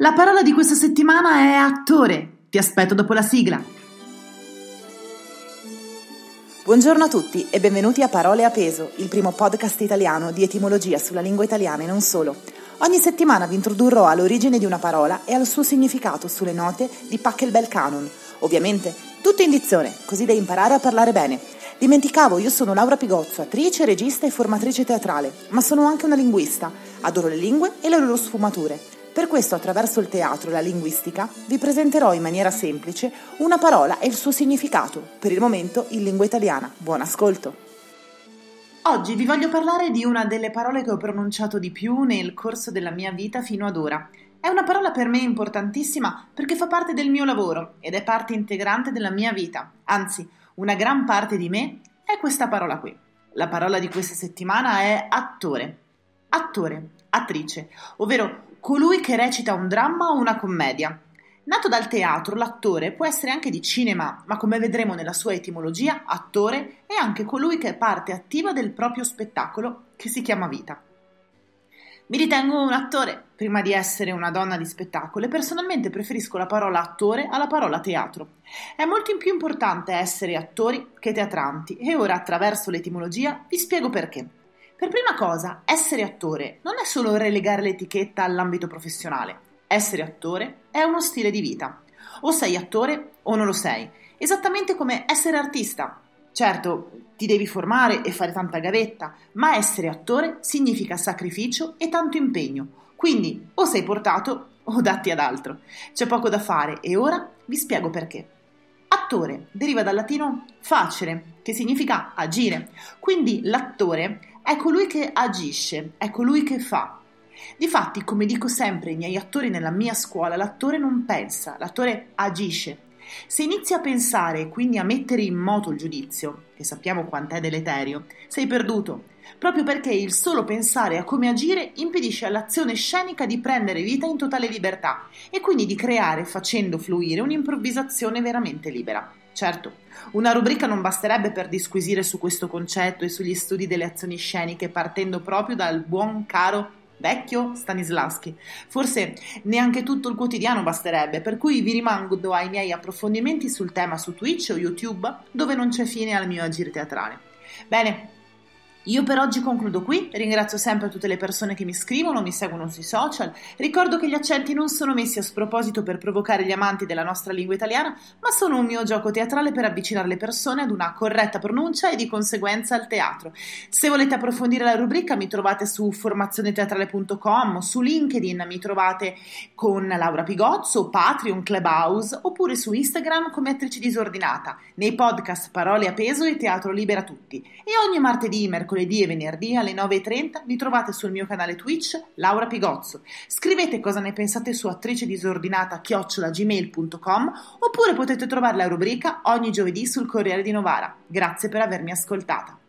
La parola di questa settimana è attore. Ti aspetto dopo la sigla. Buongiorno a tutti e benvenuti a Parole a peso, il primo podcast italiano di etimologia sulla lingua italiana e non solo. Ogni settimana vi introdurrò all'origine di una parola e al suo significato sulle note di Pachelbel Canon. Ovviamente, tutto in dizione, così da imparare a parlare bene. Dimenticavo, io sono Laura Pigozzo, attrice, regista e formatrice teatrale, ma sono anche una linguista. Adoro le lingue e le loro sfumature. Per questo, attraverso il teatro e la linguistica, vi presenterò in maniera semplice una parola e il suo significato, per il momento in lingua italiana. Buon ascolto! Oggi vi voglio parlare di una delle parole che ho pronunciato di più nel corso della mia vita fino ad ora. È una parola per me importantissima perché fa parte del mio lavoro ed è parte integrante della mia vita. Anzi, una gran parte di me è questa parola qui. La parola di questa settimana è attore. Attore, attrice, ovvero colui che recita un dramma o una commedia. Nato dal teatro, l'attore può essere anche di cinema, ma come vedremo nella sua etimologia, attore è anche colui che è parte attiva del proprio spettacolo che si chiama vita. Mi ritengo un attore prima di essere una donna di spettacolo e personalmente preferisco la parola attore alla parola teatro. È molto più importante essere attori che teatranti e ora attraverso l'etimologia vi spiego perché. Per prima cosa, essere attore non è solo relegare l'etichetta all'ambito professionale. Essere attore è uno stile di vita. O sei attore o non lo sei, esattamente come essere artista. Certo, ti devi formare e fare tanta gavetta, ma essere attore significa sacrificio e tanto impegno. Quindi o sei portato o datti ad altro. C'è poco da fare e ora vi spiego perché. Attore deriva dal latino facere, che significa agire. Quindi l'attore è colui che agisce, è colui che fa. Difatti, come dico sempre ai miei attori nella mia scuola, l'attore non pensa, l'attore agisce. Se inizi a pensare e quindi a mettere in moto il giudizio, che sappiamo quant'è deleterio, sei perduto, proprio perché il solo pensare a come agire impedisce all'azione scenica di prendere vita in totale libertà e quindi di creare, facendo fluire, un'improvvisazione veramente libera. Certo, una rubrica non basterebbe per disquisire su questo concetto e sugli studi delle azioni sceniche partendo proprio dal buon caro vecchio Stanislavski. Forse neanche tutto il quotidiano basterebbe, per cui vi rimando ai miei approfondimenti sul tema su Twitch o YouTube, dove non c'è fine al mio agire teatrale. Bene, io per oggi concludo qui, ringrazio sempre tutte le persone che mi scrivono, mi seguono sui social, ricordo che gli accenti non sono messi a sproposito per provocare gli amanti della nostra lingua italiana, ma sono un mio gioco teatrale per avvicinare le persone ad una corretta pronuncia e di conseguenza al teatro. Se volete approfondire la rubrica mi trovate su formazioneteatrale.com, su LinkedIn mi trovate con Laura Pigozzo, Patreon, Clubhouse oppure su Instagram come attrice disordinata, nei podcast Parole a peso e Teatro Libera Tutti. E ogni martedì, mercoledì mercoledì e venerdì alle 9.30 mi trovate sul mio canale Twitch Laura Pigozzo. Scrivete cosa ne pensate su attrice disordinata chiocciolagmail.com oppure potete trovare la rubrica ogni giovedì sul Corriere di Novara. Grazie per avermi ascoltata.